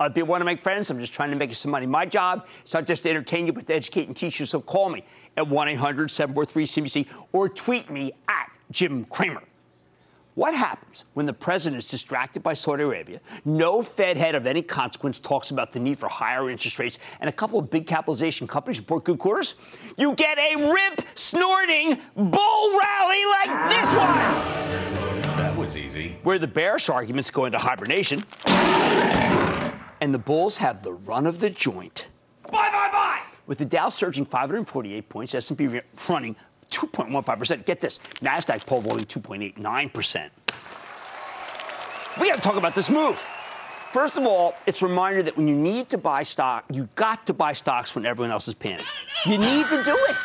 Other people want to make friends. I'm just trying to make you some money. My job is not just to entertain you, but to educate and teach you. So call me at 1 800 743 CBC or tweet me at Jim Cramer. What happens when the president is distracted by Saudi Arabia? No Fed head of any consequence talks about the need for higher interest rates, and a couple of big capitalization companies report good quarters. You get a rip snorting bull rally like this one, That was easy. where the bearish arguments go into hibernation, and the bulls have the run of the joint. Bye, bye, bye. With the Dow surging 548 points, S&P running 2.15%. Get this, Nasdaq poll voting 2.89%. We got to talk about this move. First of all, it's a reminder that when you need to buy stock, you got to buy stocks when everyone else is panicking. You need to do it.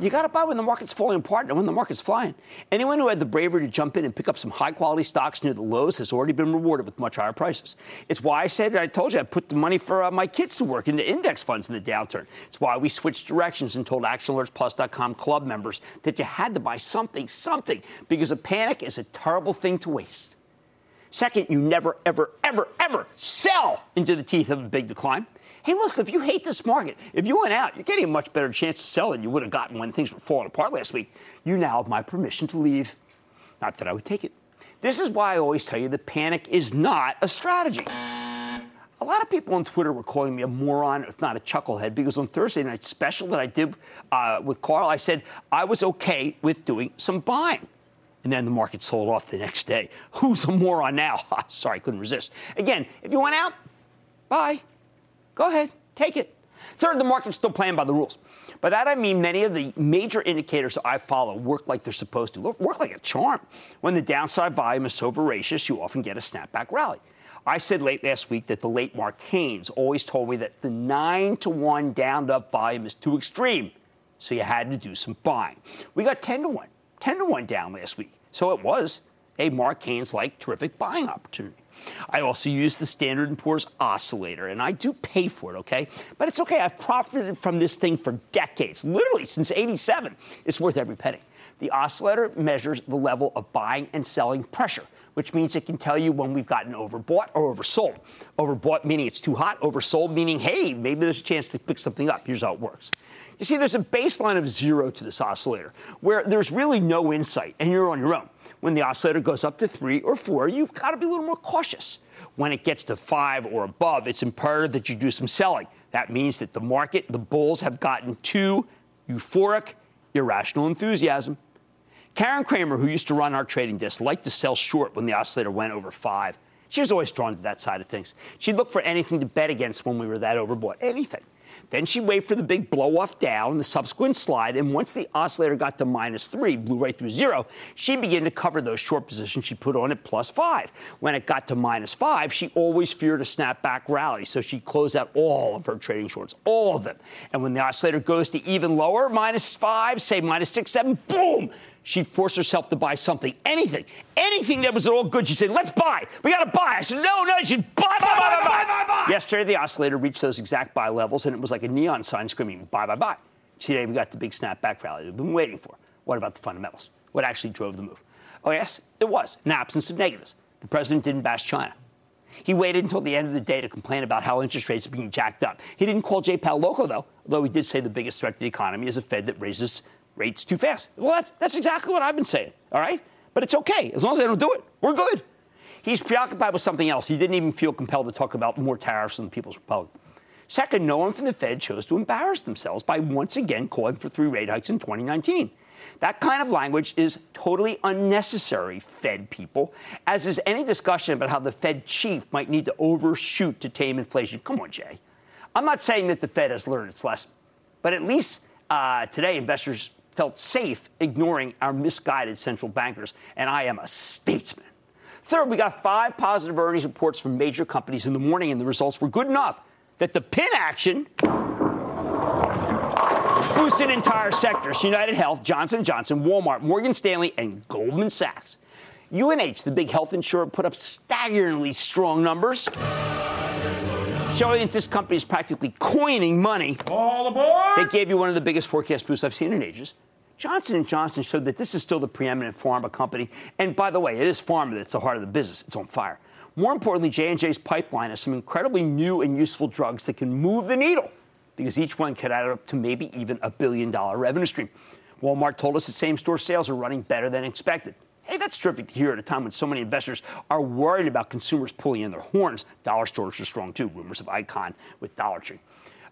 You got to buy when the market's falling apart and when the market's flying. Anyone who had the bravery to jump in and pick up some high quality stocks near the lows has already been rewarded with much higher prices. It's why I said, I told you, I put the money for uh, my kids to work into index funds in the downturn. It's why we switched directions and told ActionAlertsPlus.com club members that you had to buy something, something, because a panic is a terrible thing to waste. Second, you never, ever, ever, ever sell into the teeth of a big decline. Hey, look, if you hate this market, if you went out, you're getting a much better chance to sell than you would have gotten when things were falling apart last week. You now have my permission to leave. Not that I would take it. This is why I always tell you that panic is not a strategy. A lot of people on Twitter were calling me a moron, if not a chucklehead, because on Thursday night special that I did uh, with Carl, I said I was okay with doing some buying. And then the market sold off the next day. Who's a moron now? Sorry, I couldn't resist. Again, if you went out, buy. Go ahead, take it. Third, the market's still playing by the rules. By that I mean many of the major indicators I follow work like they're supposed to, work like a charm. When the downside volume is so voracious, you often get a snapback rally. I said late last week that the late Mark Haynes always told me that the 9 to 1 down up volume is too extreme, so you had to do some buying. We got 10 to 1, 10 to 1 down last week, so it was a Mark Haynes like terrific buying opportunity. I also use the Standard & Poor's oscillator, and I do pay for it, okay? But it's okay. I've profited from this thing for decades, literally since 87. It's worth every penny. The oscillator measures the level of buying and selling pressure, which means it can tell you when we've gotten overbought or oversold. Overbought meaning it's too hot, oversold meaning, hey, maybe there's a chance to pick something up. Here's how it works. You see, there's a baseline of zero to this oscillator where there's really no insight and you're on your own. When the oscillator goes up to three or four, you've got to be a little more cautious. When it gets to five or above, it's imperative that you do some selling. That means that the market, the bulls, have gotten too euphoric, irrational enthusiasm. Karen Cramer, who used to run our trading desk, liked to sell short when the oscillator went over five. She was always drawn to that side of things. She'd look for anything to bet against when we were that overbought. Anything. Then she'd wait for the big blow off down, the subsequent slide, and once the oscillator got to minus three, blew right through zero, she began to cover those short positions she put on at plus five. When it got to minus five, she always feared a snapback rally, so she'd close out all of her trading shorts, all of them. And when the oscillator goes to even lower, minus five, say minus six, seven, boom, she forced herself to buy something, anything, anything that was at all good. She said, let's buy. We got to buy. I said, no, no, she'd buy, buy, Yesterday, the oscillator reached those exact buy levels, and it was like a neon sign screaming, buy, buy, buy. Today, we got the big snapback rally we've been waiting for. What about the fundamentals? What actually drove the move? Oh, yes, it was an absence of negatives. The president didn't bash China. He waited until the end of the day to complain about how interest rates are being jacked up. He didn't call J. Powell loco, though, although he did say the biggest threat to the economy is a Fed that raises rates too fast. Well, that's, that's exactly what I've been saying, all right? But it's okay. As long as they don't do it, we're good. He's preoccupied with something else. He didn't even feel compelled to talk about more tariffs than the People's Republic. Second, no one from the Fed chose to embarrass themselves by once again calling for three rate hikes in 2019. That kind of language is totally unnecessary, Fed people, as is any discussion about how the Fed chief might need to overshoot to tame inflation. Come on, Jay. I'm not saying that the Fed has learned its lesson, but at least uh, today investors felt safe ignoring our misguided central bankers, and I am a statesman. Third, we got five positive earnings reports from major companies in the morning, and the results were good enough that the pin action boosted entire sectors United Health, Johnson Johnson, Walmart, Morgan Stanley, and Goldman Sachs. UNH, the big health insurer, put up staggeringly strong numbers, showing that this company is practically coining money. All aboard! They gave you one of the biggest forecast boosts I've seen in ages. Johnson & Johnson showed that this is still the preeminent pharma company. And by the way, it is pharma that's the heart of the business. It's on fire. More importantly, J&J's pipeline has some incredibly new and useful drugs that can move the needle because each one could add up to maybe even a billion dollar revenue stream. Walmart told us that same store sales are running better than expected. Hey, that's terrific to hear at a time when so many investors are worried about consumers pulling in their horns. Dollar stores are strong too. Rumors of Icahn with Dollar Tree.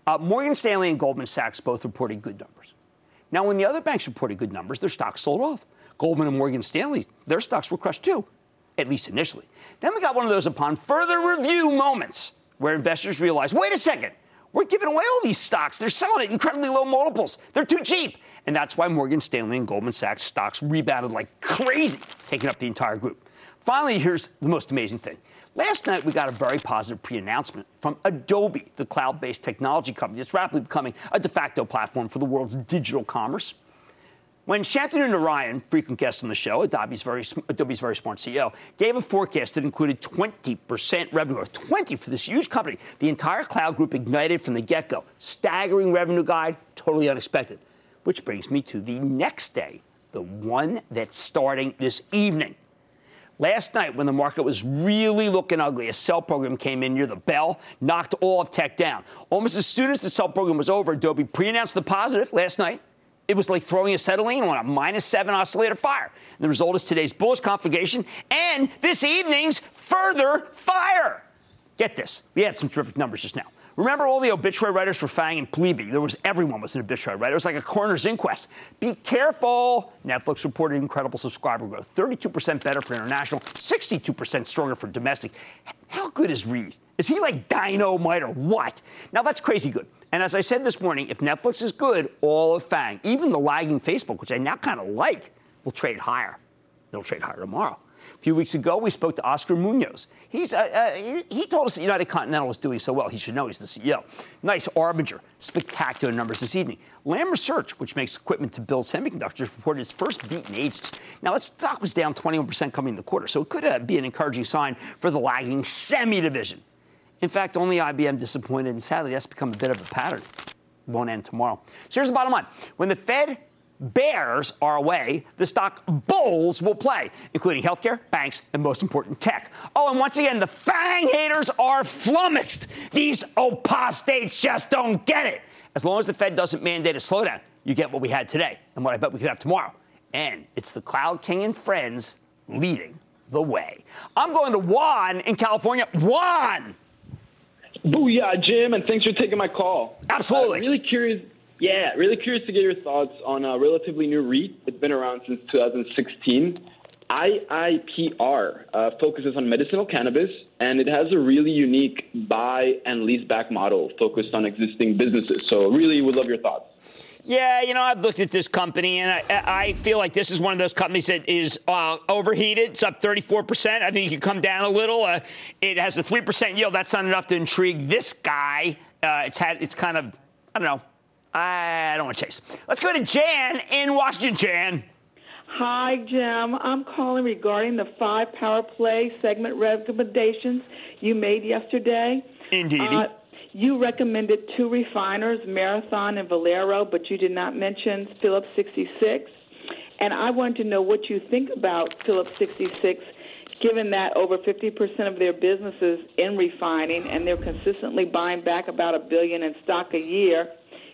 Uh, Morgan Stanley and Goldman Sachs both reported good numbers. Now, when the other banks reported good numbers, their stocks sold off. Goldman and Morgan Stanley, their stocks were crushed too, at least initially. Then we got one of those upon further review moments where investors realized wait a second, we're giving away all these stocks. They're selling at incredibly low multiples. They're too cheap. And that's why Morgan Stanley and Goldman Sachs stocks rebounded like crazy, taking up the entire group. Finally, here's the most amazing thing. Last night, we got a very positive pre announcement from Adobe, the cloud based technology company that's rapidly becoming a de facto platform for the world's digital commerce. When Shantanu Narayan, frequent guest on the show, Adobe's very, Adobe's very smart CEO, gave a forecast that included 20% revenue growth, 20 for this huge company, the entire cloud group ignited from the get-go. Staggering revenue guide, totally unexpected. Which brings me to the next day, the one that's starting this evening. Last night, when the market was really looking ugly, a sell program came in near the bell, knocked all of tech down. Almost as soon as the sell program was over, Adobe pre announced the positive last night it was like throwing acetylene on a minus seven oscillator fire. And the result is today's bullish conflagration and this evening's further fire. Get this. We had some terrific numbers just now. Remember all the obituary writers for Fang and Pleeby? There was everyone was an obituary writer. It was like a coroner's inquest. Be careful. Netflix reported incredible subscriber growth, 32% better for international, 62% stronger for domestic. How good is Reed? Is he like dynamite or what? Now that's crazy good. And as I said this morning, if Netflix is good, all of Fang, even the lagging Facebook, which I now kind of like, will trade higher. They'll trade higher tomorrow. A few weeks ago, we spoke to Oscar Munoz. He's, uh, uh, he told us that United Continental is doing so well. He should know he's the CEO. Nice Arbinger. Spectacular numbers this evening. Lam Research, which makes equipment to build semiconductors, reported its first beat in ages. Now, its stock was down 21% coming in the quarter, so it could uh, be an encouraging sign for the lagging semi division. In fact, only IBM disappointed, and sadly, that's become a bit of a pattern. Won't end tomorrow. So here's the bottom line when the Fed bears are away, the stock bulls will play, including healthcare, banks, and most important, tech. Oh, and once again, the FANG haters are flummoxed. These apostates just don't get it. As long as the Fed doesn't mandate a slowdown, you get what we had today and what I bet we could have tomorrow. And it's the Cloud King and friends leading the way. I'm going to Juan in California. Juan! Booyah, Jim, and thanks for taking my call. Absolutely. Uh, really curious. Yeah, really curious to get your thoughts on a relatively new REIT. It's been around since 2016. IIPR uh, focuses on medicinal cannabis, and it has a really unique buy and lease back model focused on existing businesses. So, really would love your thoughts. Yeah, you know, I've looked at this company and I, I feel like this is one of those companies that is uh, overheated. It's up 34%. I think you can come down a little. Uh, it has a 3% yield. That's not enough to intrigue this guy. Uh, it's had, it's kind of, I don't know. I don't want to chase. Let's go to Jan in Washington. Jan. Hi, Jim. I'm calling regarding the five power play segment recommendations you made yesterday. Indeed. Uh, you recommended two refiners, Marathon and Valero, but you did not mention Phillips 66. And I wanted to know what you think about Phillips 66, given that over 50% of their businesses in refining, and they're consistently buying back about a billion in stock a year.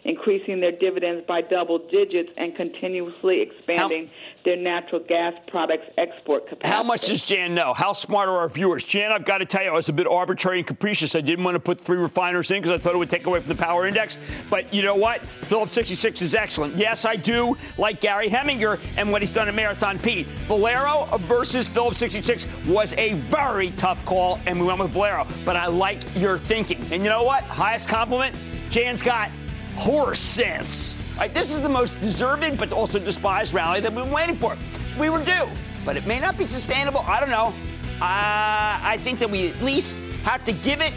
Increasing their dividends by double digits and continuously expanding How- their natural gas products export capacity. How much does Jan know? How smart are our viewers? Jan, I've got to tell you, I was a bit arbitrary and capricious. I didn't want to put three refiners in because I thought it would take away from the power index. But you know what? Phillips 66 is excellent. Yes, I do like Gary Heminger and what he's done at Marathon Pete. Valero versus Phillips 66 was a very tough call, and we went with Valero. But I like your thinking. And you know what? Highest compliment, Jan's got horse sense. Right, this is the most deserved but also despised rally that we've been waiting for. We were due, but it may not be sustainable. I don't know. Uh, I think that we at least have to give it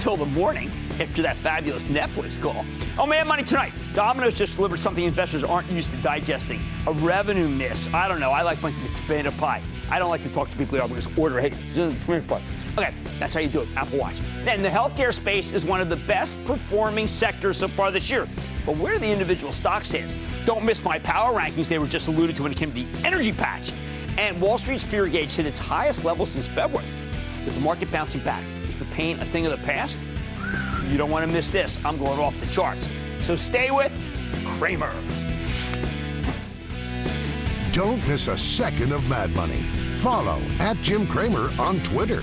till the morning after that fabulous Netflix call. Oh, man, money tonight. Domino's just delivered something investors aren't used to digesting a revenue miss. I don't know. I like my tomato pie. I don't like to talk to people who just order, hey, tomato pie. Okay, that's how you do it. Apple Watch. Then the healthcare space is one of the best performing sectors so far this year. But where the individual stock stands? Don't miss my power rankings. They were just alluded to when it came to the energy patch. And Wall Street's fear gauge hit its highest level since February. With the market bouncing back, is the pain a thing of the past? You don't want to miss this. I'm going off the charts. So stay with Cramer. Don't miss a second of Mad Money. Follow at Jim Cramer on Twitter.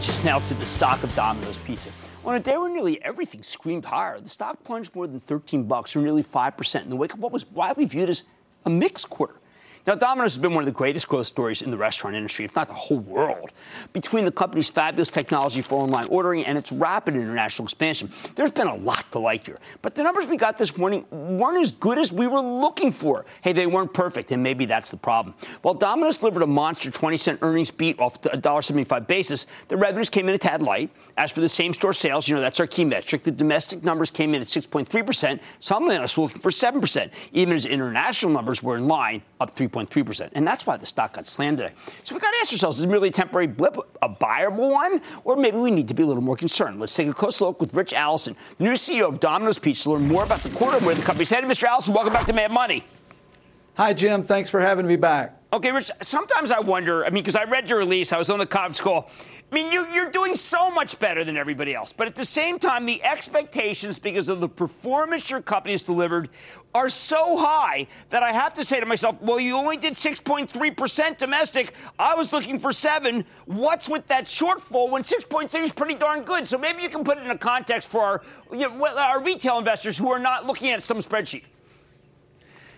Just now to the stock of Domino's Pizza. On a day where nearly everything screamed higher, the stock plunged more than 13 bucks, or nearly 5%, in the wake of what was widely viewed as a mixed quarter. Now, Domino's has been one of the greatest growth stories in the restaurant industry, if not the whole world. Between the company's fabulous technology for online ordering and its rapid international expansion, there's been a lot to like here. But the numbers we got this morning weren't as good as we were looking for. Hey, they weren't perfect, and maybe that's the problem. While Domino's delivered a monster 20 cent earnings beat off a $1.75 basis, the revenues came in a tad light. As for the same store sales, you know, that's our key metric. The domestic numbers came in at 6.3%. Some analysts were looking for 7%, even as international numbers were in line, up 3. 3.3%. And that's why the stock got slammed today. So we got to ask ourselves, is it merely a temporary blip, a buyable one? Or maybe we need to be a little more concerned. Let's take a close look with Rich Allison, the new CEO of Domino's Pizza, to learn more about the quarter and where the company's headed. Mr. Allison, welcome back to Mad Money. Hi, Jim. Thanks for having me back. Okay, Rich, sometimes I wonder, I mean, because I read your release, I was on the conference call. I mean, you, you're doing so much better than everybody else. But at the same time, the expectations, because of the performance your company has delivered, are so high that I have to say to myself, well, you only did 6.3% domestic. I was looking for 7. What's with that shortfall when 6.3 is pretty darn good? So maybe you can put it in a context for our, you know, our retail investors who are not looking at some spreadsheet.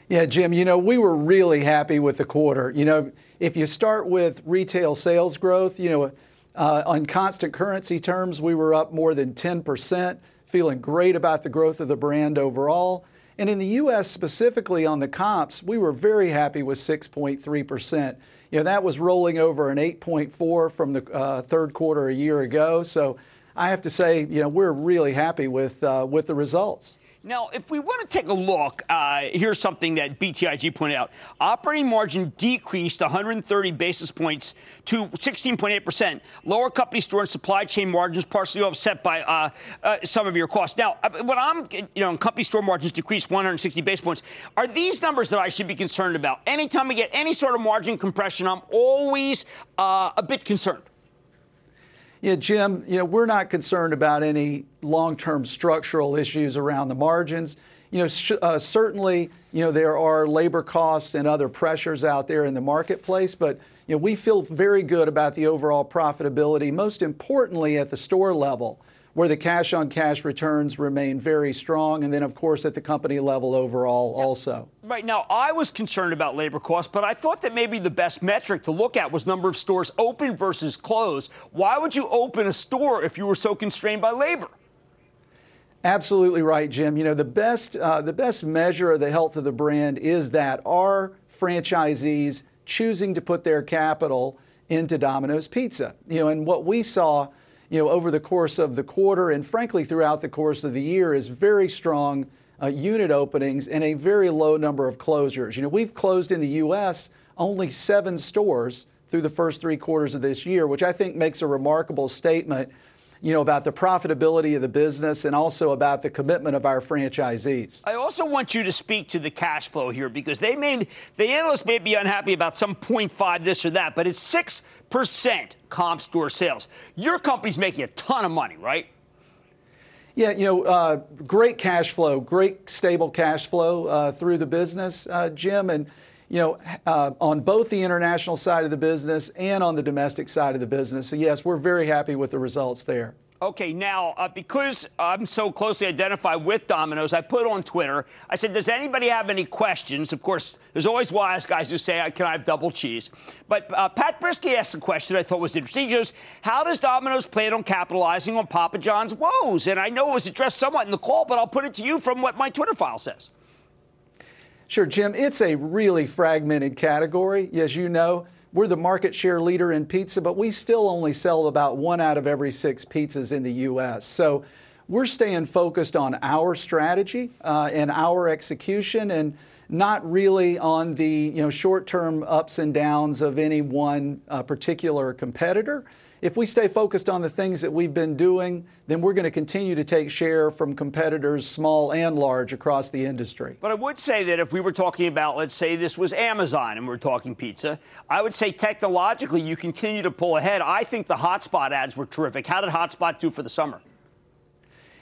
Yeah, Jim, you know, we were really happy with the quarter. You know, if you start with retail sales growth, you know, uh, on constant currency terms, we were up more than 10%, feeling great about the growth of the brand overall. And in the U.S. specifically on the comps, we were very happy with 6.3%. You know, that was rolling over an 8.4 from the uh, third quarter a year ago. So I have to say, you know, we're really happy with, uh, with the results. Now, if we want to take a look, uh, here's something that BTIG pointed out. Operating margin decreased 130 basis points to 16.8%. Lower company store and supply chain margins partially offset by uh, uh, some of your costs. Now, uh, what I'm, you know, company store margins decreased 160 basis points. Are these numbers that I should be concerned about? Anytime we get any sort of margin compression, I'm always uh, a bit concerned. Yeah, Jim, you know, we're not concerned about any long-term structural issues around the margins. You know, sh- uh, certainly, you know, there are labor costs and other pressures out there in the marketplace, but you know, we feel very good about the overall profitability, most importantly at the store level where the cash on cash returns remain very strong, and then, of course, at the company level overall also. Right now, I was concerned about labor costs, but I thought that maybe the best metric to look at was number of stores open versus closed. Why would you open a store if you were so constrained by labor? Absolutely right, Jim. You know the best uh, the best measure of the health of the brand is that our franchisees choosing to put their capital into Domino's Pizza. You know, and what we saw, you know, over the course of the quarter and frankly throughout the course of the year is very strong uh, unit openings and a very low number of closures. You know, we've closed in the U.S. only seven stores through the first three quarters of this year, which I think makes a remarkable statement you know, about the profitability of the business and also about the commitment of our franchisees. I also want you to speak to the cash flow here because they may, the analysts may be unhappy about some 0.5 this or that, but it's 6% comp store sales. Your company's making a ton of money, right? Yeah, you know, uh, great cash flow, great stable cash flow uh, through the business, uh, Jim, and you know, uh, on both the international side of the business and on the domestic side of the business. So, yes, we're very happy with the results there. Okay, now, uh, because I'm so closely identified with Domino's, I put on Twitter, I said, Does anybody have any questions? Of course, there's always wise guys who say, Can I have double cheese? But uh, Pat Brisky asked a question I thought was interesting. He goes, How does Domino's plan on capitalizing on Papa John's woes? And I know it was addressed somewhat in the call, but I'll put it to you from what my Twitter file says. Sure, Jim. It's a really fragmented category. As you know, we're the market share leader in pizza, but we still only sell about one out of every six pizzas in the U.S. So we're staying focused on our strategy uh, and our execution and not really on the you know, short term ups and downs of any one uh, particular competitor if we stay focused on the things that we've been doing, then we're going to continue to take share from competitors, small and large, across the industry. But I would say that if we were talking about, let's say this was Amazon and we're talking pizza, I would say technologically you continue to pull ahead. I think the hotspot ads were terrific. How did Hotspot do for the summer?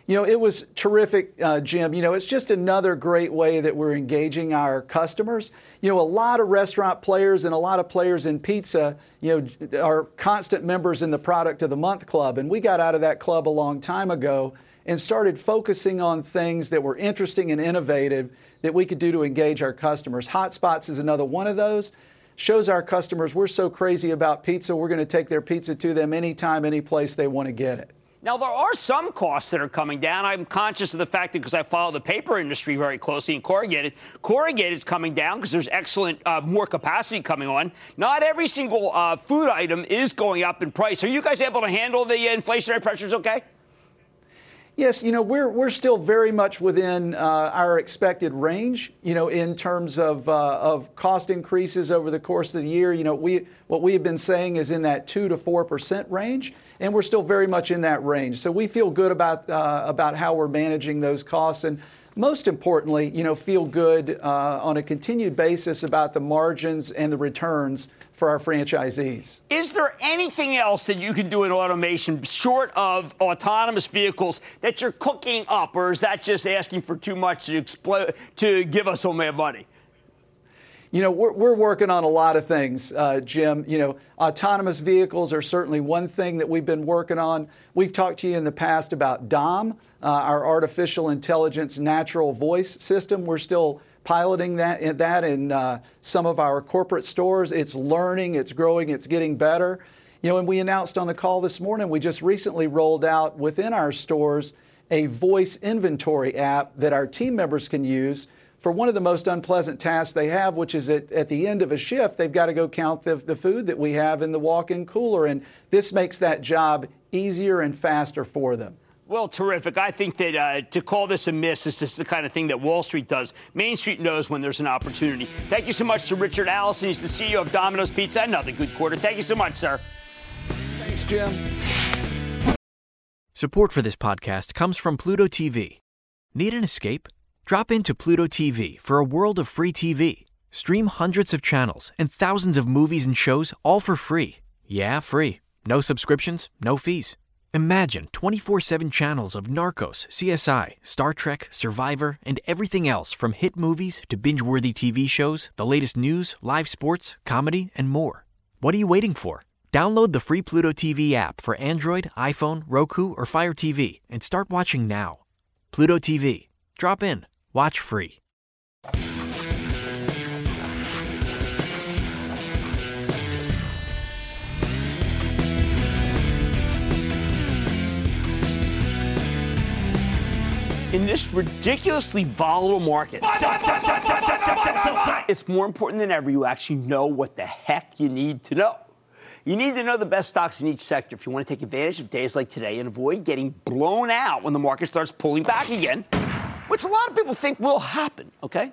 You know, it was terrific, uh, Jim. You know, it's just another great way that we're engaging our customers. You know, a lot of restaurant players and a lot of players in pizza, you know, are constant members in the Product of the Month Club. And we got out of that club a long time ago and started focusing on things that were interesting and innovative that we could do to engage our customers. Hotspots is another one of those. Shows our customers we're so crazy about pizza, we're going to take their pizza to them anytime, any place they want to get it. Now, there are some costs that are coming down. I'm conscious of the fact that because I follow the paper industry very closely and corrugated, corrugated is coming down because there's excellent, uh, more capacity coming on. Not every single uh, food item is going up in price. Are you guys able to handle the inflationary pressures okay? Yes, you know, we're, we're still very much within uh, our expected range, you know, in terms of, uh, of cost increases over the course of the year. You know, we, what we have been saying is in that 2 to 4% range, and we're still very much in that range. So we feel good about, uh, about how we're managing those costs. And most importantly, you know, feel good uh, on a continued basis about the margins and the returns for our franchisees. Is there anything else that you can do in automation short of autonomous vehicles that you're cooking up, or is that just asking for too much to, explode, to give us so much money? You know, we're, we're working on a lot of things, uh, Jim. You know, autonomous vehicles are certainly one thing that we've been working on. We've talked to you in the past about DOM, uh, our artificial intelligence natural voice system. We're still piloting that, that in uh, some of our corporate stores. It's learning, it's growing, it's getting better. You know, and we announced on the call this morning, we just recently rolled out within our stores a voice inventory app that our team members can use for one of the most unpleasant tasks they have, which is at, at the end of a shift, they've got to go count the, the food that we have in the walk in cooler. And this makes that job easier and faster for them. Well, terrific. I think that uh, to call this a miss is just the kind of thing that Wall Street does. Main Street knows when there's an opportunity. Thank you so much to Richard Allison. He's the CEO of Domino's Pizza. Another good quarter. Thank you so much, sir. Thanks, Jim. Support for this podcast comes from Pluto TV. Need an escape? Drop into Pluto TV for a world of free TV. Stream hundreds of channels and thousands of movies and shows all for free. Yeah, free. No subscriptions, no fees. Imagine 24 7 channels of Narcos, CSI, Star Trek, Survivor, and everything else from hit movies to binge worthy TV shows, the latest news, live sports, comedy, and more. What are you waiting for? Download the free Pluto TV app for Android, iPhone, Roku, or Fire TV and start watching now. Pluto TV. Drop in. Watch free. in this ridiculously volatile market, it's more important than ever you actually know what the heck you need to know. You need to know the best stocks in each sector if you want to take advantage of days like today and avoid getting blown out when the market starts pulling back again, which a lot of people think will happen, okay?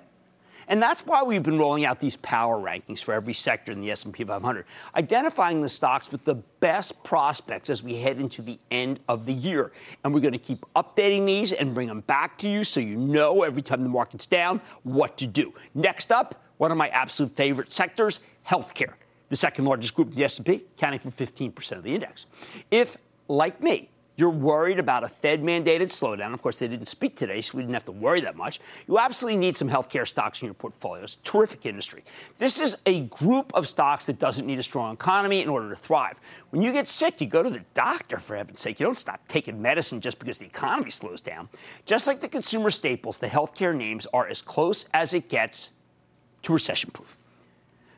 And that's why we've been rolling out these power rankings for every sector in the S&P 500, identifying the stocks with the best prospects as we head into the end of the year. And we're going to keep updating these and bring them back to you so you know every time the market's down what to do. Next up, one of my absolute favorite sectors, healthcare. The second largest group in the S&P, accounting for 15% of the index. If, like me, you're worried about a Fed mandated slowdown. Of course, they didn't speak today, so we didn't have to worry that much. You absolutely need some healthcare stocks in your portfolio. It's a terrific industry. This is a group of stocks that doesn't need a strong economy in order to thrive. When you get sick, you go to the doctor, for heaven's sake. You don't stop taking medicine just because the economy slows down. Just like the consumer staples, the healthcare names are as close as it gets to recession proof.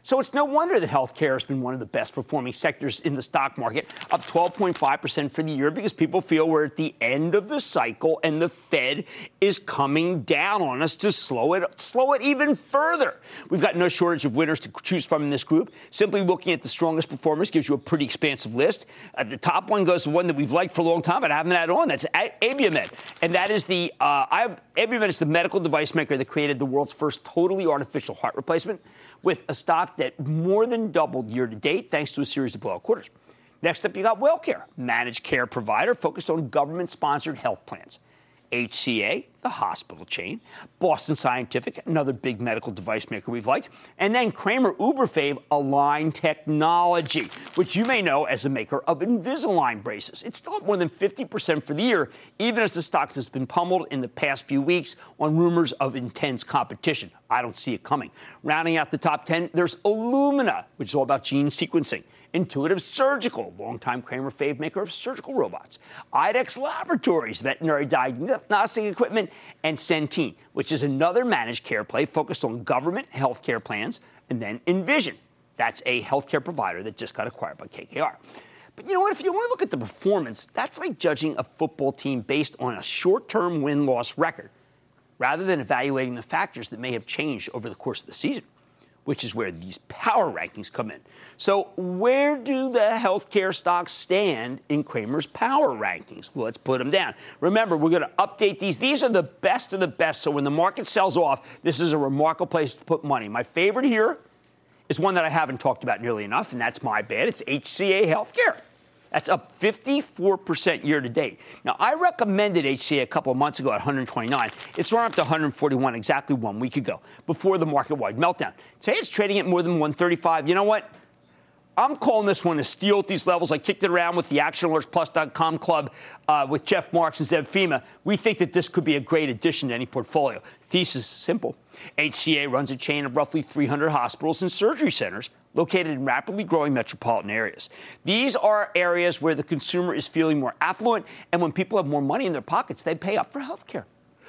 So it's no wonder that healthcare has been one of the best performing sectors in the stock market, up 12.5% for the year because people feel we're at the end of the cycle and the Fed is coming down on us to slow it slow it even further. We've got no shortage of winners to choose from in this group. Simply looking at the strongest performers gives you a pretty expansive list. Uh, the top one goes to one that we've liked for a long time, but I haven't had on. That's Abiomed, and that is the uh, I, Abiomed is the medical device maker that created the world's first totally artificial heart replacement with a stock that more than doubled year to date thanks to a series of blowout quarters. Next up, you got WellCare, managed care provider focused on government sponsored health plans. HCA, the hospital chain, Boston Scientific, another big medical device maker we've liked, and then Cramer Uberfave Align Technology, which you may know as a maker of Invisalign braces. It's still up more than 50% for the year, even as the stock has been pummeled in the past few weeks on rumors of intense competition. I don't see it coming. Rounding out the top 10, there's Illumina, which is all about gene sequencing. Intuitive Surgical, longtime Cramer fave maker of surgical robots. IDEXX Laboratories, veterinary diagnostic equipment, and Centene, which is another managed care play focused on government health care plans, and then Envision. That's a healthcare provider that just got acquired by KKR. But you know what? If you only look at the performance, that's like judging a football team based on a short term win loss record rather than evaluating the factors that may have changed over the course of the season which is where these power rankings come in. So, where do the healthcare stocks stand in Cramer's power rankings? Well, let's put them down. Remember, we're going to update these. These are the best of the best. So, when the market sells off, this is a remarkable place to put money. My favorite here is one that I haven't talked about nearly enough, and that's my bad. It's HCA Healthcare. That's up 54% year to date. Now, I recommended HCA a couple of months ago at 129. It's run up to 141 exactly one week ago before the market wide meltdown. Today it's trading at more than 135. You know what? I'm calling this one a steal at these levels. I kicked it around with the ActionAlertsPlus.com club uh, with Jeff Marks and Zev Fima. We think that this could be a great addition to any portfolio. Thesis is simple. HCA runs a chain of roughly 300 hospitals and surgery centers located in rapidly growing metropolitan areas. These are areas where the consumer is feeling more affluent, and when people have more money in their pockets, they pay up for health care.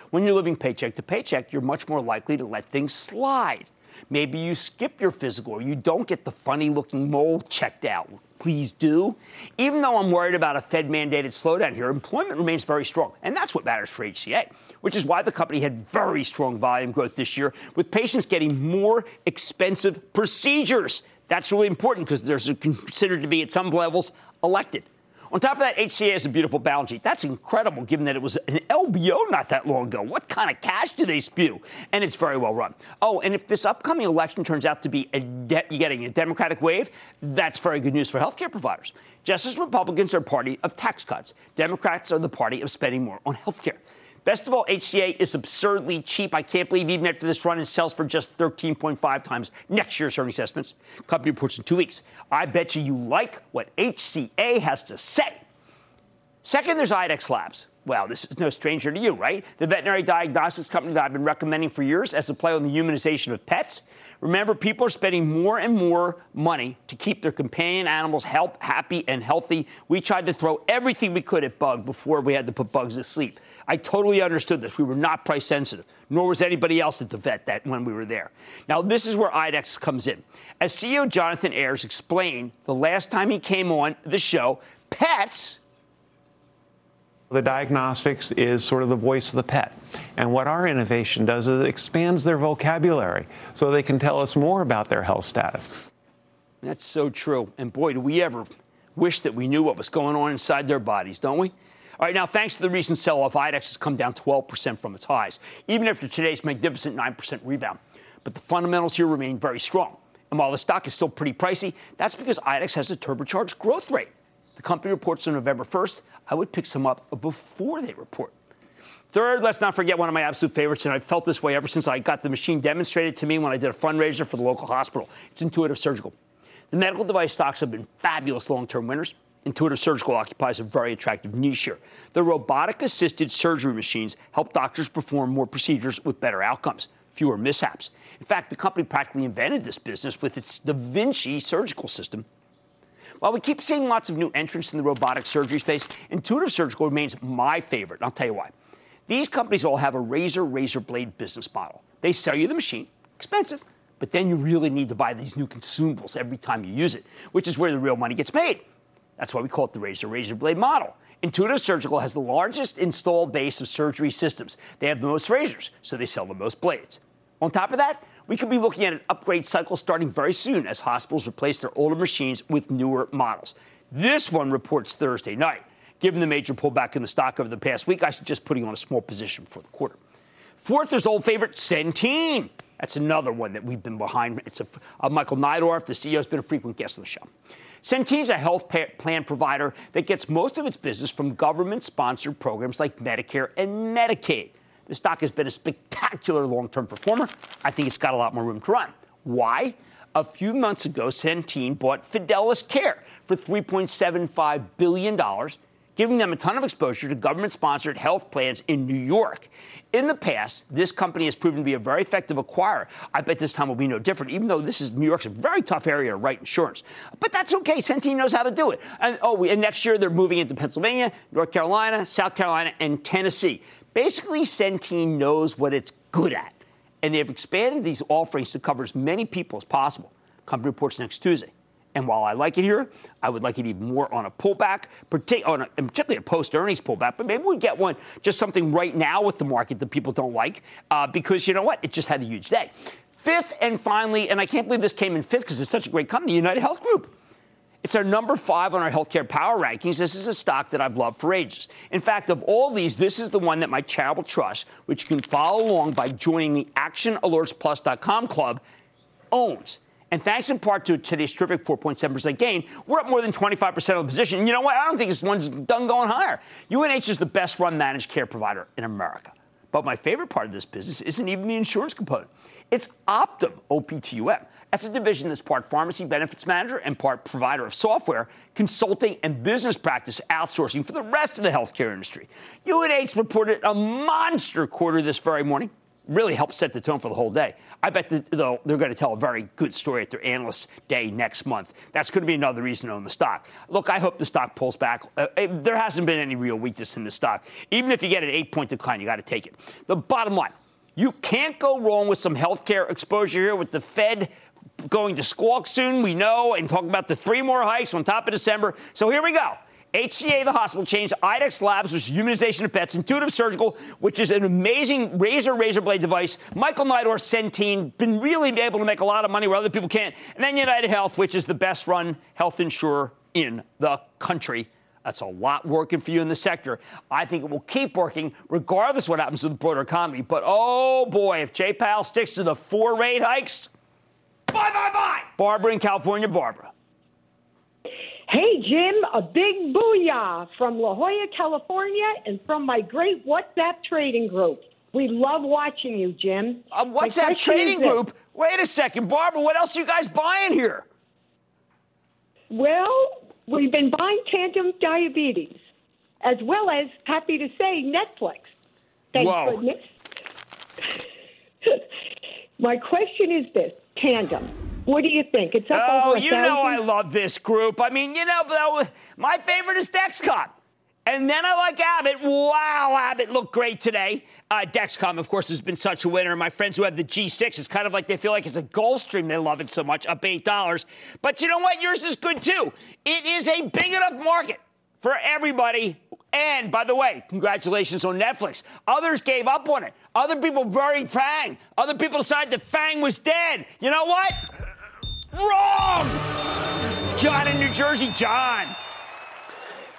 When you're living paycheck to paycheck, you're much more likely to let things slide. Maybe you skip your physical or you don't get the funny looking mole checked out. Please do. Even though I'm worried about a Fed mandated slowdown here, employment remains very strong. And that's what matters for HCA, which is why the company had very strong volume growth this year, with patients getting more expensive procedures. That's really important because they're considered to be, at some levels, elected. On top of that, HCA has a beautiful balance sheet. That's incredible given that it was an LBO not that long ago. What kind of cash do they spew? And it's very well run. Oh, and if this upcoming election turns out to be a de- getting a Democratic wave, that's very good news for healthcare providers. Just as Republicans are a party of tax cuts, Democrats are the party of spending more on healthcare. Best of all, HCA is absurdly cheap. I can't believe even after this run, it sells for just 13.5 times next year's earnings estimates. Company reports in two weeks. I bet you you like what HCA has to say. Second, there's IDEXX Labs Well, this is no stranger to you, right? The veterinary diagnostics company that I've been recommending for years as a play on the humanization of pets. Remember, people are spending more and more money to keep their companion animals help, happy and healthy. We tried to throw everything we could at Bug before we had to put bugs to sleep. I totally understood this. We were not price sensitive, nor was anybody else at the vet that when we were there. Now, this is where IDEXX comes in. As CEO Jonathan Ayers explained the last time he came on the show, pets the diagnostics is sort of the voice of the pet. And what our innovation does is it expands their vocabulary so they can tell us more about their health status. That's so true. And boy, do we ever wish that we knew what was going on inside their bodies, don't we? All right, now, thanks to the recent sell off, IDEXX has come down 12% from its highs, even after today's magnificent 9% rebound. But the fundamentals here remain very strong. And while the stock is still pretty pricey, that's because IDEXX has a turbocharged growth rate. The company reports on November 1st. I would pick some up before they report. Third, let's not forget one of my absolute favorites, and I've felt this way ever since I got the machine demonstrated to me when I did a fundraiser for the local hospital. It's Intuitive Surgical. The medical device stocks have been fabulous long term winners. Intuitive Surgical occupies a very attractive niche here. The robotic assisted surgery machines help doctors perform more procedures with better outcomes, fewer mishaps. In fact, the company practically invented this business with its Da Vinci surgical system while we keep seeing lots of new entrants in the robotic surgery space, Intuitive Surgical remains my favorite. And I'll tell you why. These companies all have a razor razor blade business model. They sell you the machine, expensive, but then you really need to buy these new consumables every time you use it, which is where the real money gets made. That's why we call it the razor razor blade model. Intuitive Surgical has the largest installed base of surgery systems. They have the most razors, so they sell the most blades. On top of that, we could be looking at an upgrade cycle starting very soon as hospitals replace their older machines with newer models. This one reports Thursday night. Given the major pullback in the stock over the past week, I suggest putting on a small position for the quarter. Fourth is old favorite Centene. That's another one that we've been behind. It's a, uh, Michael Neidorff, the CEO, has been a frequent guest on the show. Centene's a health plan provider that gets most of its business from government sponsored programs like Medicare and Medicaid. The stock has been a spectacular long term performer. I think it's got a lot more room to run. Why? A few months ago, Centene bought Fidelis Care for $3.75 billion, giving them a ton of exposure to government sponsored health plans in New York. In the past, this company has proven to be a very effective acquirer. I bet this time will be no different, even though this is New York's a very tough area to write insurance. But that's okay. Centene knows how to do it. And oh, and next year they're moving into Pennsylvania, North Carolina, South Carolina, and Tennessee. Basically, Centene knows what it's good at, and they've expanded these offerings to cover as many people as possible. Company reports next Tuesday. And while I like it here, I would like it even more on a pullback, particularly a post earnings pullback. But maybe we get one, just something right now with the market that people don't like, uh, because you know what? It just had a huge day. Fifth and finally, and I can't believe this came in fifth because it's such a great company, United Health Group. It's our number five on our healthcare power rankings. This is a stock that I've loved for ages. In fact, of all these, this is the one that my charitable trust, which you can follow along by joining the ActionAlertsPlus.com club, owns. And thanks in part to today's terrific 4.7% gain, we're up more than 25% of the position. You know what? I don't think this one's done going higher. UNH is the best run managed care provider in America. But my favorite part of this business isn't even the insurance component. It's Optum, OPTUM. That's a division that's part pharmacy benefits manager and part provider of software, consulting, and business practice outsourcing for the rest of the healthcare industry. UNH reported a monster quarter this very morning. Really helped set the tone for the whole day. I bet that they're going to tell a very good story at their analyst day next month. That's going to be another reason to own the stock. Look, I hope the stock pulls back. Uh, it, there hasn't been any real weakness in the stock. Even if you get an eight point decline, you got to take it. The bottom line you can't go wrong with some healthcare exposure here with the Fed going to squawk soon, we know, and talk about the three more hikes on top of December. So here we go. HCA, the hospital chains, IDEXX Labs, which is humanization of pets, Intuitive Surgical, which is an amazing razor razor blade device, Michael Neidorff, Centene, been really able to make a lot of money where other people can't, and then United Health, which is the best run health insurer in the country. That's a lot working for you in the sector. I think it will keep working regardless of what happens to the broader economy. But oh boy, if Jay Powell sticks to the four rate hikes, Bye, bye, bye. Barbara in California. Barbara. Hey, Jim, a big booyah from La Jolla, California, and from my great WhatsApp trading group. We love watching you, Jim. A WhatsApp trading group? Wait a second, Barbara, what else are you guys buying here? Well, we've been buying tandem diabetes. as well as, happy to say, Netflix. Thank Whoa. goodness. My question is this Tandem. What do you think? It's up Oh, over a you know I love this group. I mean, you know, my favorite is Dexcom. And then I like Abbott. Wow, Abbott looked great today. Uh, Dexcom, of course, has been such a winner. My friends who have the G6, it's kind of like they feel like it's a Gulfstream. They love it so much, up $8. But you know what? Yours is good too. It is a big enough market for everybody. And by the way, congratulations on Netflix. Others gave up on it. Other people buried Fang. Other people decided that Fang was dead. You know what? Wrong! John in New Jersey. John.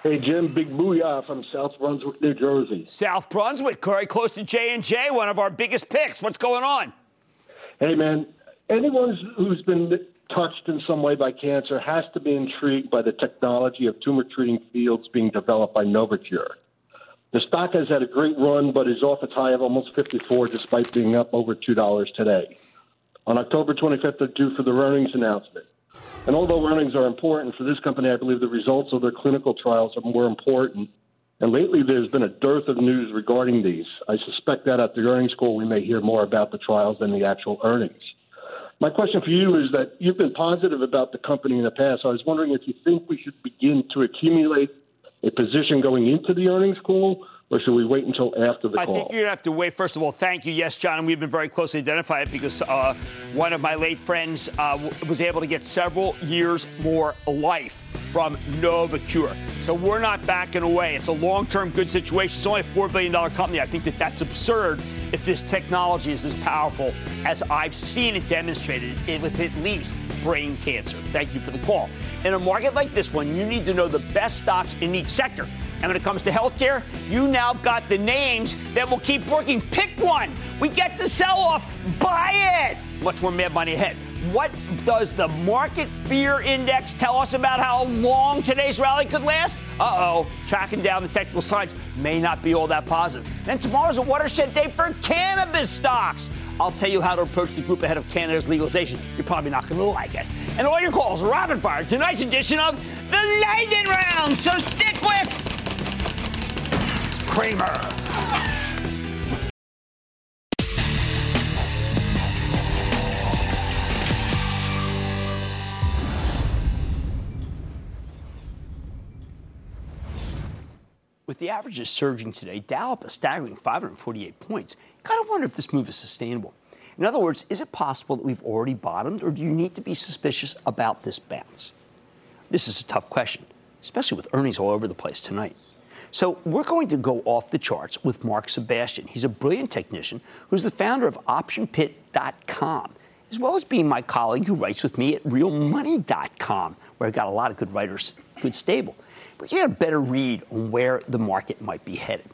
Hey Jim, big booyah from South Brunswick, New Jersey. South Brunswick, very close to J and J, one of our biggest picks. What's going on? Hey man, anyone who's been touched in some way by cancer has to be intrigued by the technology of tumor treating fields being developed by Novocure. The stock has had a great run, but is off its high of almost 54, despite being up over two dollars today. On October 25th, they're due for the earnings announcement. And although earnings are important for this company, I believe the results of their clinical trials are more important. And lately, there's been a dearth of news regarding these. I suspect that at the earnings call, we may hear more about the trials than the actual earnings. My question for you is that you've been positive about the company in the past. I was wondering if you think we should begin to accumulate a position going into the earnings call, or should we wait until after the I call? I think you're gonna have to wait. First of all, thank you. Yes, John, and we've been very closely identified because uh, one of my late friends uh, was able to get several years more life from Novocure. So we're not backing away. It's a long-term good situation. It's only a four billion dollar company. I think that that's absurd if this technology is as powerful as I've seen it demonstrated it with at least brain cancer. Thank you for the call. In a market like this one, you need to know the best stocks in each sector. And when it comes to healthcare, you now got the names that will keep working. Pick one. We get the sell off. Buy it. Much more mad money ahead. What does the market fear index tell us about how long today's rally could last? Uh oh, tracking down the technical signs may not be all that positive. Then tomorrow's a watershed day for cannabis stocks. I'll tell you how to approach the group ahead of Canada's legalization. You're probably not going to like it. And all your calls, rapid fire, tonight's edition of the Lightning Round. So stick with Cramer. With the averages surging today, Dow up a staggering 548 points. Kind of wonder if this move is sustainable. In other words, is it possible that we've already bottomed, or do you need to be suspicious about this bounce? This is a tough question, especially with earnings all over the place tonight. So we're going to go off the charts with Mark Sebastian. He's a brilliant technician who's the founder of OptionPit.com, as well as being my colleague who writes with me at RealMoney.com, where I've got a lot of good writers, good stable. But you get a better read on where the market might be headed.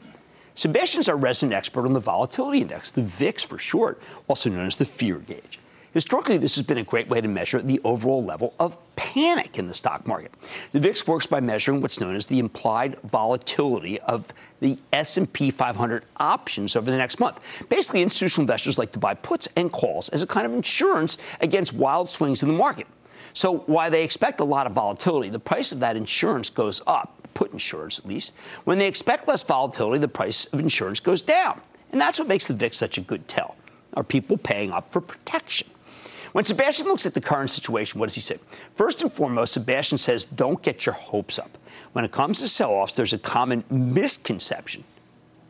Sebastian's our resident expert on the volatility index, the VIX for short, also known as the fear gauge. Historically, this has been a great way to measure the overall level of panic in the stock market. The VIX works by measuring what's known as the implied volatility of the S&P 500 options over the next month. Basically, institutional investors like to buy puts and calls as a kind of insurance against wild swings in the market. So while they expect a lot of volatility, the price of that insurance goes up, put insurance at least. When they expect less volatility, the price of insurance goes down. And that's what makes the VIX such a good tell. Are people paying up for protection? When Sebastian looks at the current situation, what does he say? First and foremost, Sebastian says, don't get your hopes up. When it comes to sell offs, there's a common misconception,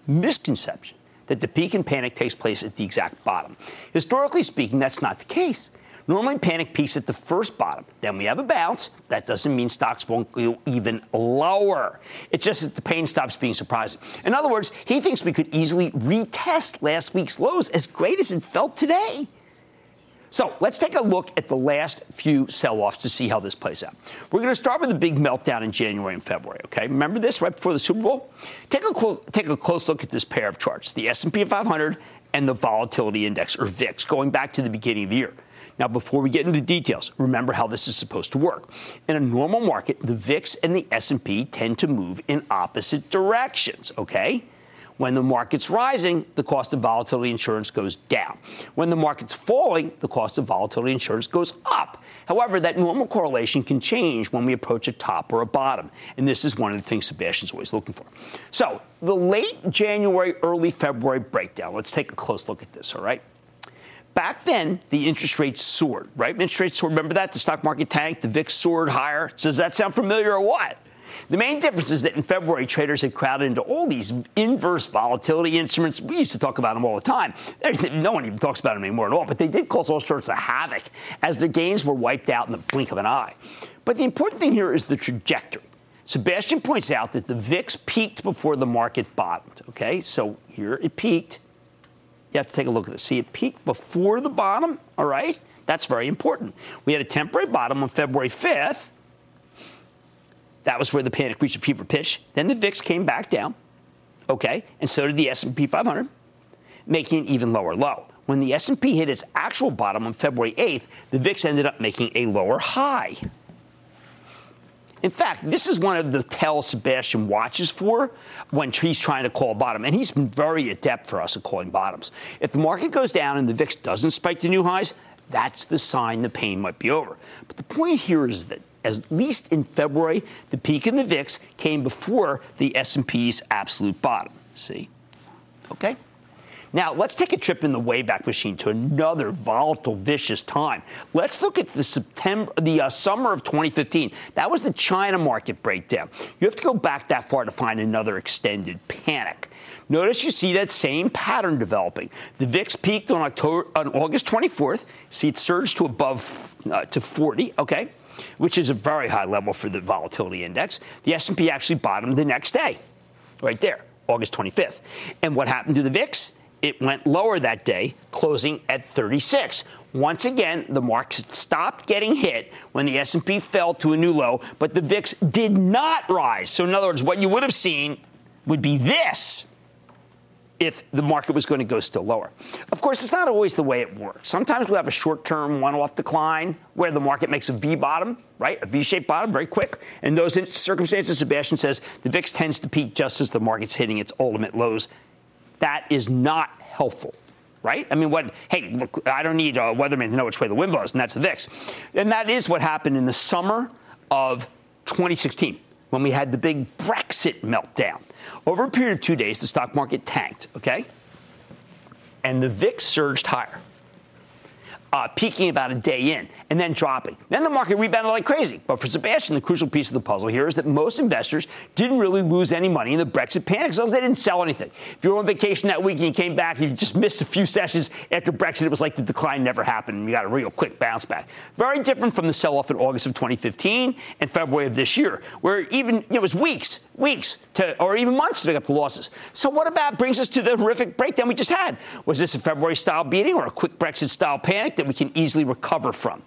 misconception, that the peak in panic takes place at the exact bottom. Historically speaking, that's not the case. Normally, panic peaks at the first bottom. Then we have a bounce. That doesn't mean stocks won't go even lower. It's just that the pain stops being surprising. In other words, he thinks we could easily retest last week's lows as great as it felt today. So let's take a look at the last few sell-offs to see how this plays out. We're going to start with the big meltdown in January and February. Okay, remember this right before the Super Bowl? Take a take a close look at this pair of charts: the S&P 500 and the Volatility Index, or VIX, going back to the beginning of the year. Now, before we get into the details, remember how this is supposed to work. In a normal market, the VIX and the S&P tend to move in opposite directions. Okay. When the market's rising, the cost of volatility insurance goes down. When the market's falling, the cost of volatility insurance goes up. However, that normal correlation can change when we approach a top or a bottom. And this is one of the things Sebastian's always looking for. So, the late January, early February breakdown. Let's take a close look at this, all right? Back then, the interest rates soared, right? Interest rates soared. Remember that? The stock market tanked, the VIX soared higher. Does that sound familiar or what? The main difference is that in February, traders had crowded into all these inverse volatility instruments. We used to talk about them all the time. No one even talks about them anymore at all, but they did cause all sorts of havoc as the gains were wiped out in the blink of an eye. But the important thing here is the trajectory. Sebastian points out that the VIX peaked before the market bottomed. Okay, so here it peaked. You have to take a look at this. See, it peaked before the bottom, all right? That's very important. We had a temporary bottom on February 5th, that was where the panic reached a fever pitch. Then the VIX came back down, okay, and so did the S&P 500, making an even lower low. When the S&P hit its actual bottom on February 8th, the VIX ended up making a lower high. In fact, this is one of the tells Sebastian watches for when he's trying to call bottom. And he's been very adept for us at calling bottoms. If the market goes down and the VIX doesn't spike to new highs, that's the sign the pain might be over. But the point here is that at least in February, the peak in the VIX came before the S&P's absolute bottom. See? Okay? Now, let's take a trip in the Wayback Machine to another volatile, vicious time. Let's look at the September, the uh, summer of 2015. That was the China market breakdown. You have to go back that far to find another extended panic. Notice you see that same pattern developing. The VIX peaked on October on August 24th. See it surged to above uh, to 40. Okay which is a very high level for the volatility index. The S&P actually bottomed the next day, right there, August 25th. And what happened to the VIX? It went lower that day, closing at 36. Once again, the market stopped getting hit when the S&P fell to a new low, but the VIX did not rise. So in other words, what you would have seen would be this if the market was going to go still lower. Of course, it's not always the way it works. Sometimes we have a short term one off decline where the market makes a V bottom, right? A V shaped bottom very quick. In those circumstances, Sebastian says the VIX tends to peak just as the market's hitting its ultimate lows. That is not helpful. Right? I mean, what? Hey, look, I don't need a weatherman to know which way the wind blows, and that's the VIX. And that is what happened in the summer of 2016 when we had the big Brexit meltdown. Over a period of two days, the stock market tanked, okay? And the VIX surged higher uh, peaking about a day in and then dropping. Then the market rebounded like crazy. But for Sebastian, the crucial piece of the puzzle here is that most investors didn't really lose any money in the Brexit panic as long as they didn't sell anything. If you were on vacation that week and you came back, you just missed a few sessions after Brexit, it was like the decline never happened and you got a real quick bounce back. Very different from the sell off in August of 2015 and February of this year, where even it was weeks, weeks to, or even months to pick up the losses. So what about brings us to the horrific breakdown we just had? Was this a February style beating or a quick Brexit style panic that we can easily recover from.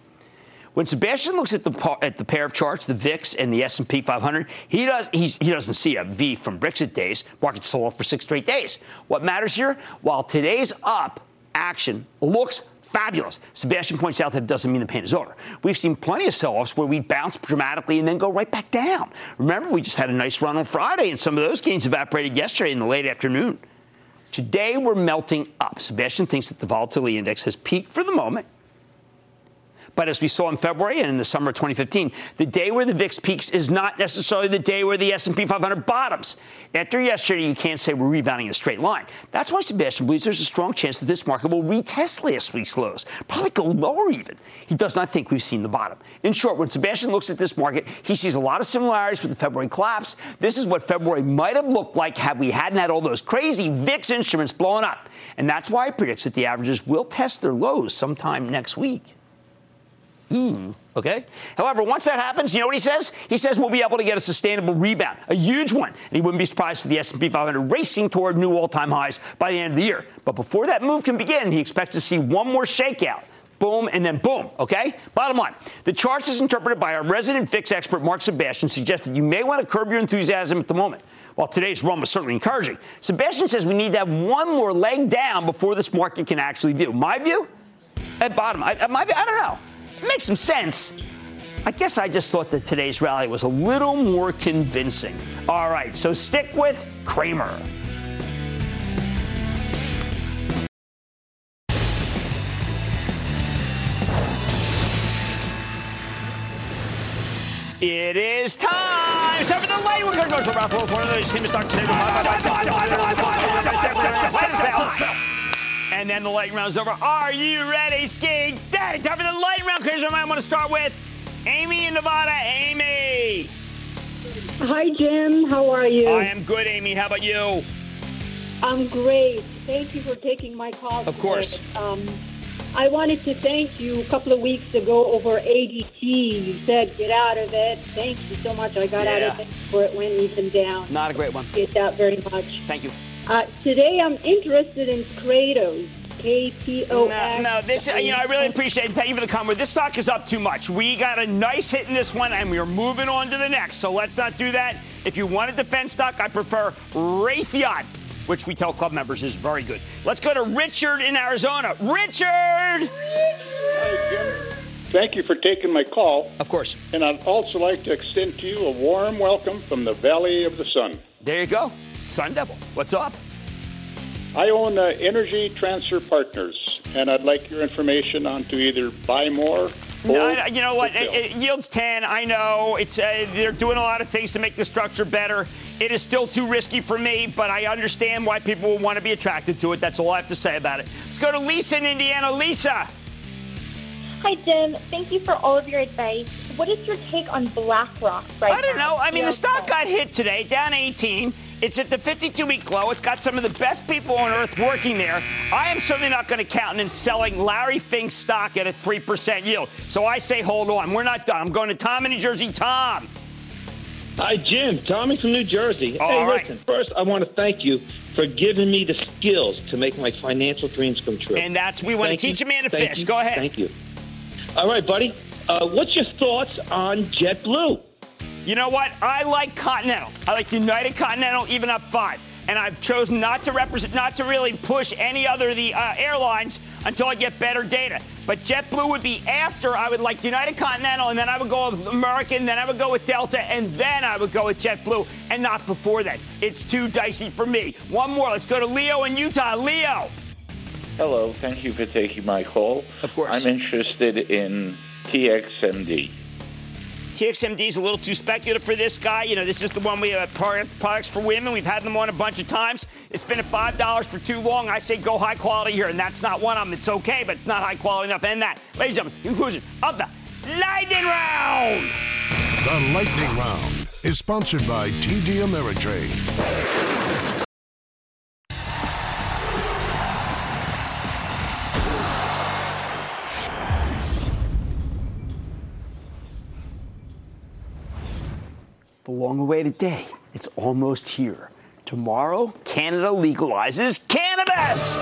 When Sebastian looks at the at the pair of charts, the VIX and the S&P 500, he does he doesn't see a V from Brexit days. Markets sold off for six straight days. What matters here? While today's up action looks fabulous. Sebastian points out that it doesn't mean the pain is over. We've seen plenty of sell-offs where we bounce dramatically and then go right back down. Remember, we just had a nice run on Friday, and some of those gains evaporated yesterday in the late afternoon. Today, we're melting up. Sebastian thinks that the volatility index has peaked for the moment but as we saw in February and in the summer of 2015, the day where the VIX peaks is not necessarily the day where the S&P 500 bottoms. After yesterday, you can't say we're rebounding in a straight line. That's why Sebastian believes there's a strong chance that this market will retest last week's lows, probably go lower even. He does not think we've seen the bottom. In short, when Sebastian looks at this market, he sees a lot of similarities with the February collapse. This is what February might have looked like had we hadn't had all those crazy VIX instruments blowing up. And that's why he predicts that the averages will test their lows sometime next week. Hmm. Okay? However, once that happens, you know what he says? He says we'll be able to get a sustainable rebound, a huge one. And he wouldn't be surprised to the S&P 500 racing toward new all-time highs by the end of the year. But before that move can begin, he expects to see one more shakeout. Boom, and then boom, okay? Bottom line, the charts as interpreted by our resident VIX expert, Mark Sebastian, suggest that you may want to curb your enthusiasm at the moment. While today's run was certainly encouraging, Sebastian says we need to have one more leg down before this market can actually view. My view? At bottom, I, my, I don't know. Makes some sense. I guess I just thought that today's rally was a little more convincing. All right, so stick with Cramer. It is time. So for the late, we're going to go to Ralph Wolf, one of those famous doctors. And then the light is over. Are you ready, Ski Daddy? Time for the light round. Here's what I want to start with. Amy in Nevada. Amy. Hi, Jim. How are you? I am good, Amy. How about you? I'm great. Thank you for taking my call. Of course. Um, I wanted to thank you a couple of weeks ago over ADT. You said get out of it. Thank you so much. I got Yeah. out of it before it went even down. Not a great one. Appreciate that very much. Thank you. Uh, today I'm interested in Kratos. K P O No, no, this, you know, I really appreciate it. Thank you for the comment. This stock is up too much. We got a nice hit in this one, and we're moving on to the next. So let's not do that. If you want a defense stock, I prefer Raytheon, which we tell club members is very good. Let's go to Richard in Arizona. Richard! Thank you for taking my call. Of course. And I'd also like to extend to you a warm welcome from the Valley of the Sun. There you go. Sun Devil. What's up? I own uh, Energy Transfer Partners, and I'd like your information on to either buy more. No, you know what? It, it yields 10. I know it's uh, they're doing a lot of things to make the structure better. It is still too risky for me, but I understand why people will want to be attracted to it. That's all I have to say about it. Let's go to Lisa in Indiana. Lisa. Hi, Jim. Thank you for all of your advice. What is your take on BlackRock right now? I don't know. I mean, the stock got hit today, down 18. It's at the 52-week low. It's got some of the best people on earth working there. I am certainly not going to count in selling Larry Fink's stock at a 3% yield. So I say hold on. We're not done. I'm going to Tom in New Jersey. Tom. Hi, Jim. Tommy from New Jersey. All hey, right. listen, first, I want to thank you for giving me the skills to make my financial dreams come true. And that's we want to teach you. a man to Thank fish. you. Go ahead. Thank you. All right, buddy. Uh, what's your thoughts on JetBlue? You know what? I like Continental. I like United Continental, even up five. And I've chosen not to represent, not to really push any other of the uh, airlines until I get better data. But JetBlue would be after. I would like United Continental, and then I would go with American, then I would go with Delta, and then I would go with JetBlue, and not before that. It's too dicey for me. One more. Let's go to Leo in Utah. Leo. Hello, thank you for taking my call. Of course. I'm interested in TXMD. TXMD is a little too speculative for this guy. You know, this is the one we uh, have product- products for women. We've had them on a bunch of times. It's been at five dollars for too long. I say go high quality here, and that's not one of them. It's okay, but it's not high quality enough. And that, ladies and gentlemen, conclusion of the lightning round. The Lightning Round is sponsored by TD Ameritrade. The long-awaited day. It's almost here. Tomorrow, Canada legalizes cannabis.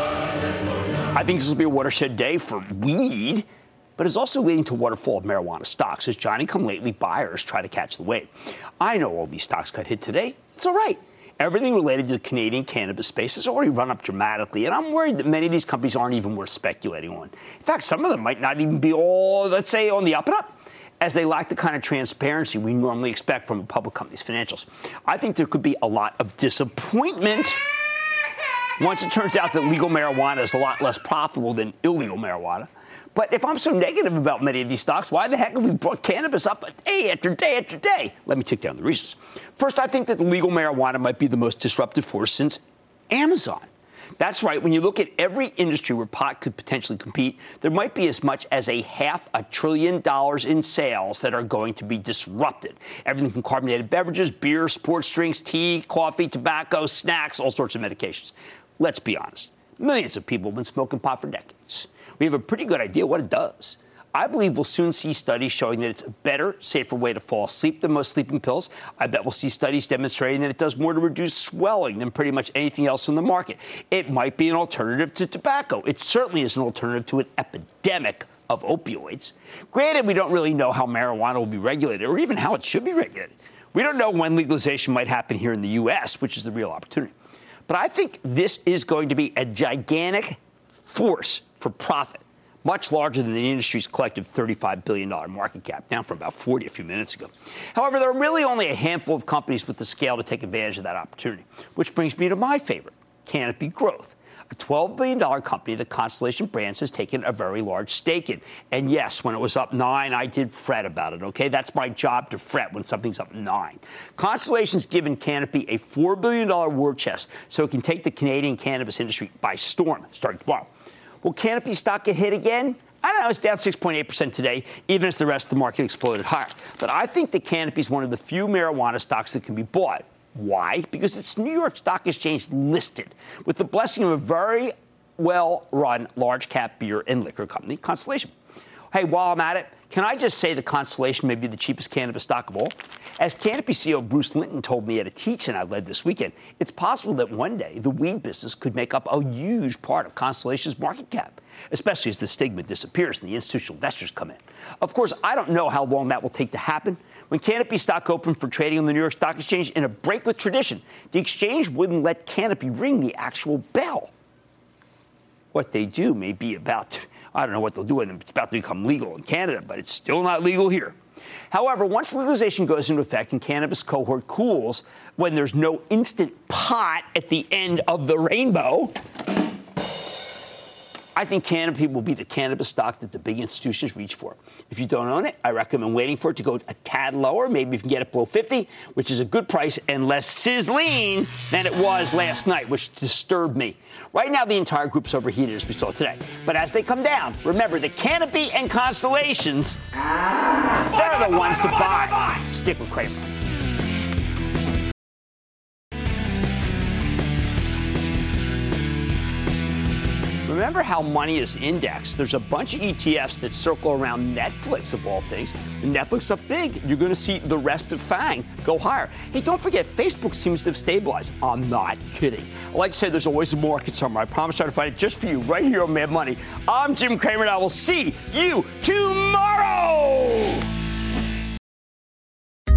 I think this will be a watershed day for weed, but it's also leading to waterfall of marijuana stocks as Johnny come lately buyers try to catch the wave. I know all these stocks got hit today. It's all right. Everything related to the Canadian cannabis space has already run up dramatically, and I'm worried that many of these companies aren't even worth speculating on. In fact, some of them might not even be all, let's say, on the up and up as they lack the kind of transparency we normally expect from a public company's financials. I think there could be a lot of disappointment once it turns out that legal marijuana is a lot less profitable than illegal marijuana. But if I'm so negative about many of these stocks, why the heck have we brought cannabis up day after day after day? Let me tick down the reasons. First, I think that legal marijuana might be the most disruptive force since Amazon. That's right. When you look at every industry where pot could potentially compete, there might be as much as a half a trillion dollars in sales that are going to be disrupted. Everything from carbonated beverages, beer, sports drinks, tea, coffee, tobacco, snacks, all sorts of medications. Let's be honest. Millions of people have been smoking pot for decades. We have a pretty good idea what it does. I believe we'll soon see studies showing that it's a better, safer way to fall asleep than most sleeping pills. I bet we'll see studies demonstrating that it does more to reduce swelling than pretty much anything else on the market. It might be an alternative to tobacco. It certainly is an alternative to an epidemic of opioids. Granted, we don't really know how marijuana will be regulated or even how it should be regulated. We don't know when legalization might happen here in the U.S., which is the real opportunity. But I think this is going to be a gigantic force for profit, much larger than the industry's collective $35 billion market cap, down from about 40 a few minutes ago. However, there are really only a handful of companies with the scale to take advantage of that opportunity, which brings me to my favorite, Canopy Growth. a $12 billion company that Constellation Brands has taken a very large stake in. And yes, when it was up nine, I did fret about it, okay? That's my job to fret when something's up nine. Constellation's given Canopy a $4 billion war chest so it can take the Canadian cannabis industry by storm starting tomorrow. Will Canopy stock get hit again? I don't know, it's down 6.8% today, even as the rest of the market exploded higher. But I think the Canopy is one of the few marijuana stocks that can be bought. Why? Because it's New York Stock Exchange listed with the blessing of a very well run large cap beer and liquor company, Constellation. Hey, while I'm at it, can I just say the Constellation may be the cheapest cannabis stock of all? As Canopy CEO Bruce Linton told me at a teach-in I led this weekend, it's possible that one day the weed business could make up a huge part of Constellation's market cap, especially as the stigma disappears and the institutional investors come in. Of course, I don't know how long that will take to happen. When Canopy stock opened for trading on the New York Stock Exchange in a break with tradition, the exchange wouldn't let Canopy ring the actual bell. What they do may be about to I don't know what they'll do when it's about to become legal in Canada, but it's still not legal here. However, once legalization goes into effect and cannabis cohort cools, when there's no instant pot at the end of the rainbow, I think Canopy will be the cannabis stock that the big institutions reach for. If you don't own it, I recommend waiting for it to go a tad lower. Maybe you can get it below 50, which is a good price and less sizzling than it was last night, which disturbed me. Right now, the entire group's overheated, as we saw today. But as they come down, remember the Canopy and Constellations, they're the ones to buy. Stick with Cramer. Remember how money is indexed? There's a bunch of ETFs that circle around Netflix, of all things. Netflix up big. You're going to see the rest of FANG go higher. Hey, don't forget, Facebook seems to have stabilized. I'm not kidding. Like I said, there's always a market somewhere. I promise I'll find it just for you right here on Mad Money. I'm Jim Cramer, and I will see you tomorrow.